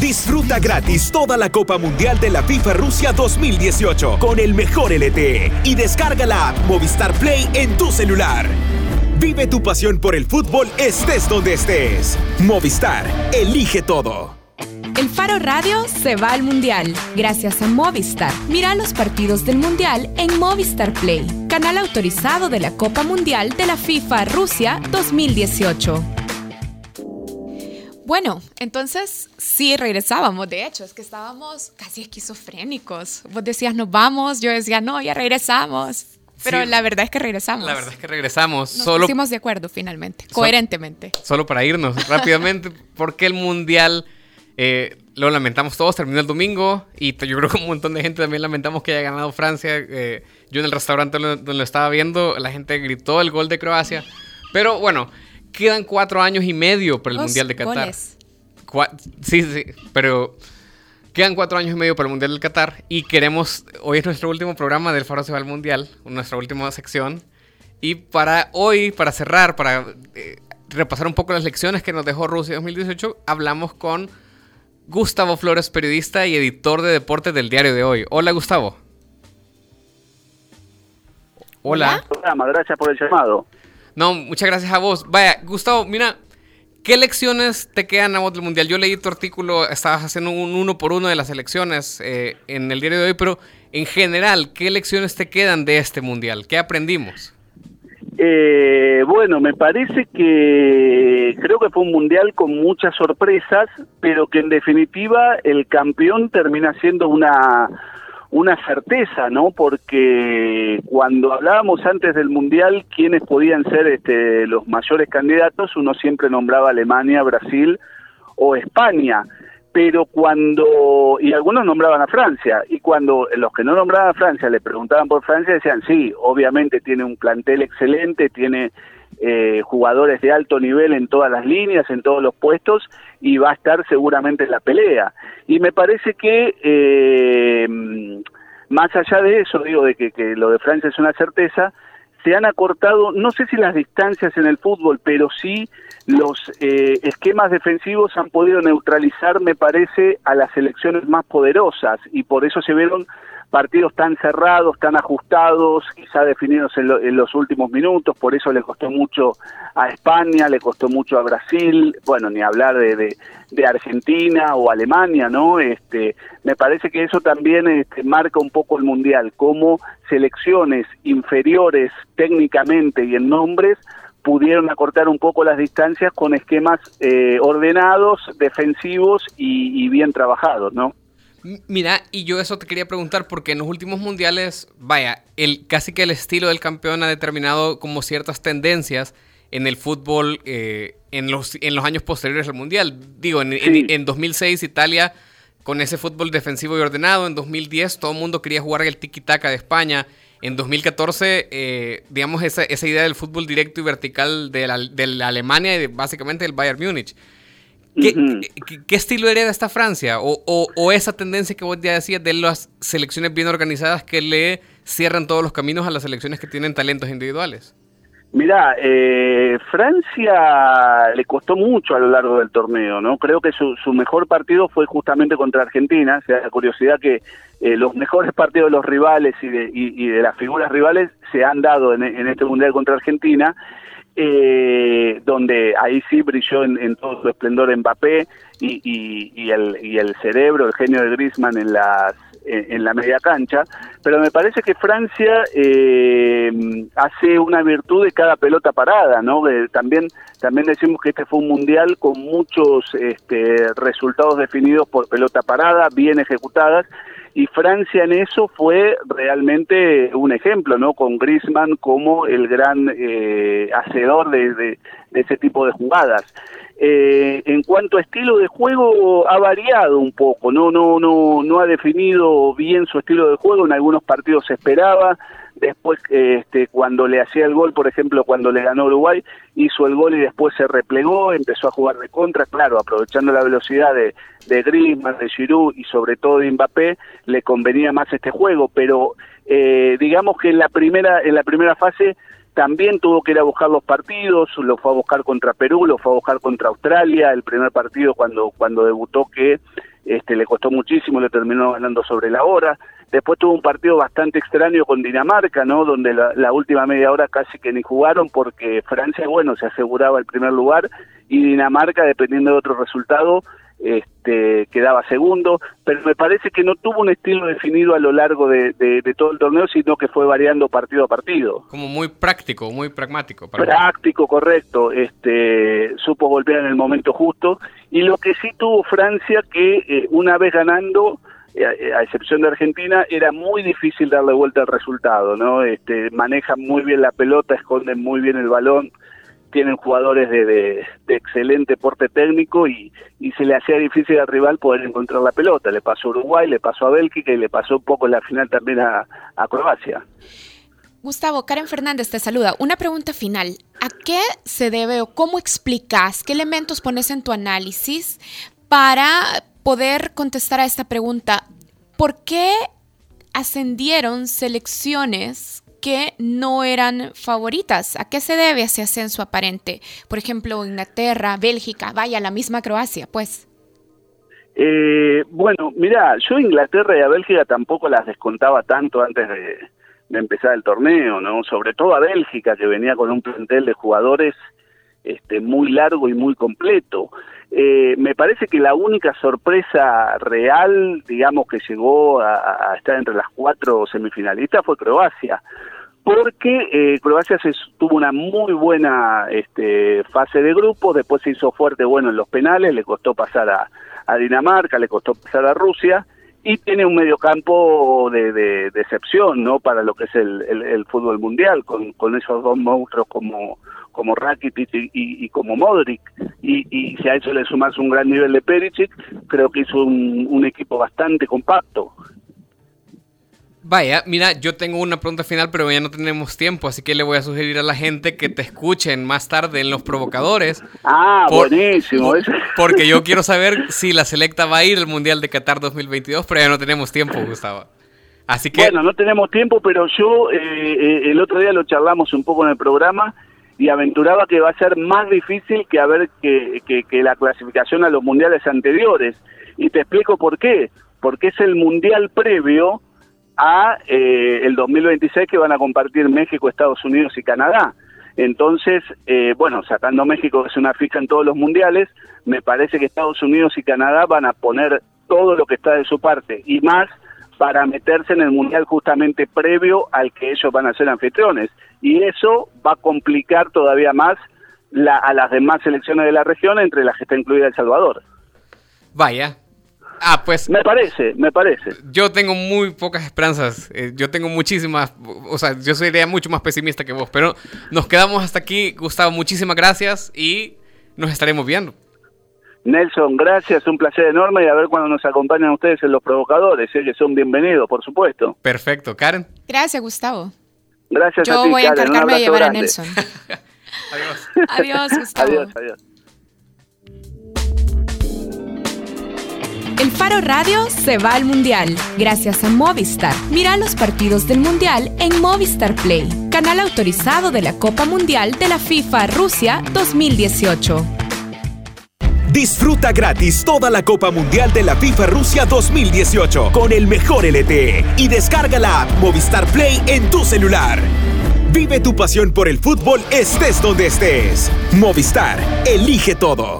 Disfruta gratis toda la Copa Mundial de la FIFA Rusia 2018 con el mejor LTE y descarga la app Movistar Play en tu celular. Vive tu pasión por el fútbol estés donde estés. Movistar, elige todo. El Faro Radio se va al Mundial gracias a Movistar. Mira los partidos del Mundial en Movistar Play, canal autorizado de la Copa Mundial de la FIFA Rusia 2018. Bueno, entonces sí regresábamos, de hecho, es que estábamos casi esquizofrénicos. Vos decías nos vamos, yo decía no, ya regresamos. Pero la verdad es que regresamos. La verdad es que regresamos. Nos solo, pusimos de acuerdo finalmente, coherentemente. Solo para irnos rápidamente, porque el Mundial eh, lo lamentamos todos, terminó el domingo y yo creo que un montón de gente también lamentamos que haya ganado Francia. Eh, yo en el restaurante donde lo estaba viendo, la gente gritó el gol de Croacia. Pero bueno, quedan cuatro años y medio para el Mundial de Qatar. sí, sí, pero quedan cuatro años y medio para el Mundial del Qatar y queremos, hoy es nuestro último programa del Faro Se va al Mundial, nuestra última sección. Y para hoy, para cerrar, para eh, repasar un poco las lecciones que nos dejó Rusia 2018, hablamos con Gustavo Flores, periodista y editor de deportes del diario de hoy. Hola, Gustavo. Hola. Hola, gracias por el llamado. No, muchas gracias a vos. Vaya, Gustavo, mira, ¿qué lecciones te quedan a vos del Mundial? Yo leí tu artículo, estabas haciendo un uno por uno de las elecciones eh, en el diario de hoy, pero en general, ¿qué lecciones te quedan de este Mundial? ¿Qué aprendimos? Eh, bueno, me parece que creo que fue un mundial con muchas sorpresas, pero que en definitiva el campeón termina siendo una una certeza, ¿no? Porque cuando hablábamos antes del Mundial, quiénes podían ser este, los mayores candidatos, uno siempre nombraba Alemania, Brasil o España, pero cuando, y algunos nombraban a Francia, y cuando los que no nombraban a Francia le preguntaban por Francia, decían, sí, obviamente tiene un plantel excelente, tiene eh, jugadores de alto nivel en todas las líneas, en todos los puestos, y va a estar seguramente en la pelea. Y me parece que, eh, más allá de eso, digo, de que, que lo de Francia es una certeza, se han acortado, no sé si las distancias en el fútbol, pero sí los eh, esquemas defensivos han podido neutralizar, me parece, a las selecciones más poderosas y por eso se vieron partidos tan cerrados, tan ajustados, quizá definidos en, los últimos minutos, por eso le costó mucho a España, le costó mucho a Brasil, bueno, ni hablar de, de, Argentina o Alemania, ¿no? Este, me parece que eso también este, marca un poco el Mundial, cómo selecciones inferiores técnicamente y en nombres pudieron acortar un poco las distancias con esquemas eh, ordenados, defensivos y, y bien trabajados, ¿no? Mira, y yo eso te quería preguntar porque en los últimos mundiales, vaya, el, casi que el estilo del campeón ha determinado como ciertas tendencias en el fútbol eh, en, los, en los años posteriores al mundial. Digo, en, en, 2006 Italia con ese fútbol defensivo y ordenado, en 2010 todo el mundo quería jugar el tiki-taka de España, en 2014, eh, digamos, esa, esa, idea del fútbol directo y vertical de la, de la Alemania y básicamente del Bayern Múnich. ¿Qué, estilo hereda esta Francia? O, esa tendencia que vos ya decías de las selecciones bien organizadas que le cierran todos los caminos a las selecciones que tienen talentos individuales? Mira, eh, Francia le costó mucho a lo largo del torneo, ¿no? Creo que su, mejor partido fue justamente contra Argentina. O sea, la curiosidad que eh, los mejores partidos de los rivales y de, y, de las figuras rivales se han dado en, en este mundial contra Argentina eh, donde ahí sí brilló en, todo su esplendor Mbappé y, el, y el cerebro, el genio de Griezmann en las en, la media cancha, pero me parece que Francia eh, hace una virtud de cada pelota parada, ¿no? también también decimos que este fue un mundial con muchos este, resultados definidos por pelota parada, bien ejecutadas, y Francia en eso fue realmente un ejemplo, ¿no? Con Griezmann como el gran eh, hacedor de, ese tipo de jugadas. Eh, en cuanto a estilo de juego ha variado un poco, no no no no ha definido bien su estilo de juego. En algunos partidos se esperaba, después este, cuando le hacía el gol, por ejemplo, cuando le ganó Uruguay, hizo el gol y después se replegó, empezó a jugar de contra, claro, aprovechando la velocidad de, de Griezmann, de Giroud y sobre todo de Mbappé, le convenía más este juego, pero eh, digamos que en la primera en la primera fase también tuvo que ir a buscar los partidos, lo fue a buscar contra Perú, lo fue a buscar contra Australia, el primer partido cuando cuando debutó que este, le costó muchísimo, le terminó ganando sobre la hora. Después tuvo un partido bastante extraño con Dinamarca, ¿no? Donde la, última media hora casi que ni jugaron porque Francia, bueno, se aseguraba el primer lugar y Dinamarca, dependiendo de otro resultado, este, quedaba segundo, pero me parece que no tuvo un estilo definido a lo largo de, todo el torneo, sino que fue variando partido a partido. Como muy práctico, muy pragmático. práctico, correcto. Este, supo golpear en el momento justo. Y lo que sí tuvo Francia, que eh, una vez ganando, eh, a excepción de Argentina, era muy difícil darle vuelta al resultado, ¿no? Este, manejan muy bien la pelota, esconden muy bien el balón, tienen jugadores de, excelente porte técnico y, se le hacía difícil al rival poder encontrar la pelota. Le pasó a Uruguay, le pasó a Bélgica y le pasó un poco en la final también a, Croacia. Gustavo, Karen Fernández te saluda. Una pregunta final. ¿A qué se debe o cómo explicas, qué elementos pones en tu análisis para poder contestar a esta pregunta? ¿Por qué ascendieron selecciones que no eran favoritas. ¿A qué se debe ese ascenso aparente? Por ejemplo, Inglaterra, Bélgica, vaya, la misma Croacia, pues. Eh, bueno, mira, yo Inglaterra y a Bélgica tampoco las descontaba tanto antes de, empezar el torneo, ¿no? Sobre todo a Bélgica, que venía con un plantel de jugadores este, muy largo y muy completo. Eh, me parece que la única sorpresa real, digamos, que llegó a, estar entre las cuatro semifinalistas fue Croacia, porque eh, Croacia se, tuvo una muy buena este, fase de grupo, después se hizo fuerte bueno en los penales, le costó pasar a, Dinamarca, le costó pasar a Rusia, y tiene un mediocampo de, de, de excepción, ¿no? Para lo que es el, el, fútbol mundial, con, con esos dos monstruos como como Rakitic y, como Modric, y, y, si a eso le sumas un gran nivel de Perisic, creo que hizo un, equipo bastante compacto. Vaya, mira, yo tengo una pregunta final, pero ya no tenemos tiempo, así que le voy a sugerir a la gente que te escuchen más tarde en Los Provocadores. Ah, buenísimo. Porque yo quiero saber si la selecta va a ir al Mundial de Qatar 2022, pero ya no tenemos tiempo, Gustavo. Así que... Bueno, no tenemos tiempo, pero yo eh, eh, el otro día lo charlamos un poco en el programa y aventuraba que va a ser más difícil que, haber, que, que, la clasificación a los mundiales anteriores. Y te explico por qué. Porque es el mundial previo a eh, el 2026 que van a compartir México, Estados Unidos y Canadá. Entonces, eh, bueno, sacando México que es una fija en todos los mundiales, me parece que Estados Unidos y Canadá van a poner todo lo que está de su parte y más para meterse en el mundial justamente previo al que ellos van a ser anfitriones. Y eso va a complicar todavía más a las demás selecciones de la región, entre las que está incluida El Salvador. Vaya. Ah, pues. Me parece, me parece. Yo tengo muy pocas esperanzas. Eh, yo tengo muchísimas. O sea, yo sería mucho más pesimista que vos. Pero nos quedamos hasta aquí. Gustavo, muchísimas gracias y nos estaremos viendo. Nelson, gracias, un placer enorme y a ver cuando nos acompañan ustedes en Los Provocadores, ¿eh? que son bienvenidos, por supuesto. Perfecto, Karen. Gracias, Gustavo. Gracias Yo a ti, voy a encargarme de llevar a Nelson. adiós. Adiós, Gustavo. Adiós, adiós. El Faro Radio se va al Mundial gracias a Movistar. Mira los partidos del Mundial en Movistar Play, canal autorizado de la Copa Mundial de la FIFA Rusia 2018. Disfruta gratis toda la Copa Mundial de la FIFA Rusia 2018 con el mejor LTE y descarga la Movistar Play en tu celular. Vive tu pasión por el fútbol estés donde estés. Movistar, elige todo.